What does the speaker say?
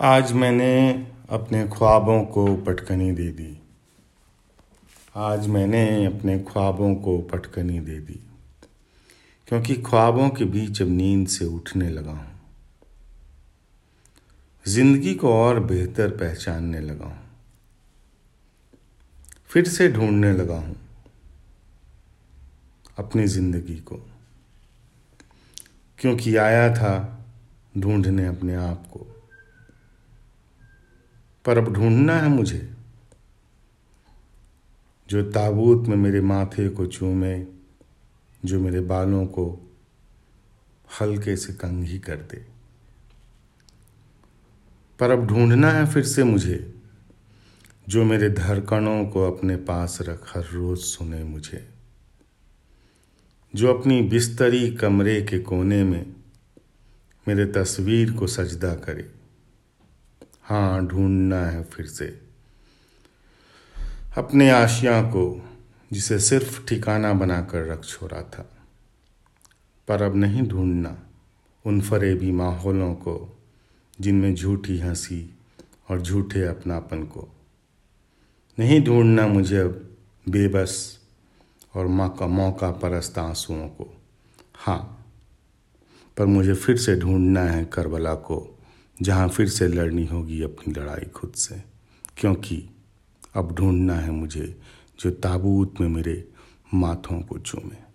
आज मैंने अपने ख्वाबों को पटकनी दे दी। आज मैंने अपने ख्वाबों को पटकनी दे दी। क्योंकि ख्वाबों के बीच अब नींद से उठने लगा हूँ। ज़िंदगी को और बेहतर पहचानने लगा हूँ। फिर से ढूँढने लगा हूँ अपनी ज़िंदगी को। क्योंकि आया था ढूँढने अपने आप को। पर अब ढूंढना है मुझे। जो ताबूत में मेरे माथे को चूमे, जो मेरे बालों को हल्के से कंघी कर दे। पर अब ढूंढना है फिर से मुझे, जो मेरे धड़कनों को अपने पास रख हर रोज सुने मुझे। जो अपनी बिस्तरी कमरे के कोने में मेरे तस्वीर को सजदा करे। हाँ ढूंढना है फिर से। अपने आशिया को, जिसे सिर्फ़ ठिकाना बनाकर रख छोड़ा था। पर अब नहीं ढूंढना उन फरेबी माहौलों को, जिनमें झूठी हँसी और झूठे अपनापन को। नहीं ढूंढना मुझे अब बेबस और माँ का मौका परस्त आंसुओं को। हाँ पर मुझे फिर से ढूंढना है करबला को। जहाँ फिर से लड़नी होगी अपनी लड़ाई खुद से। क्योंकि अब ढूंढना है मुझे जो ताबूत में मेरे माथों को चूमे।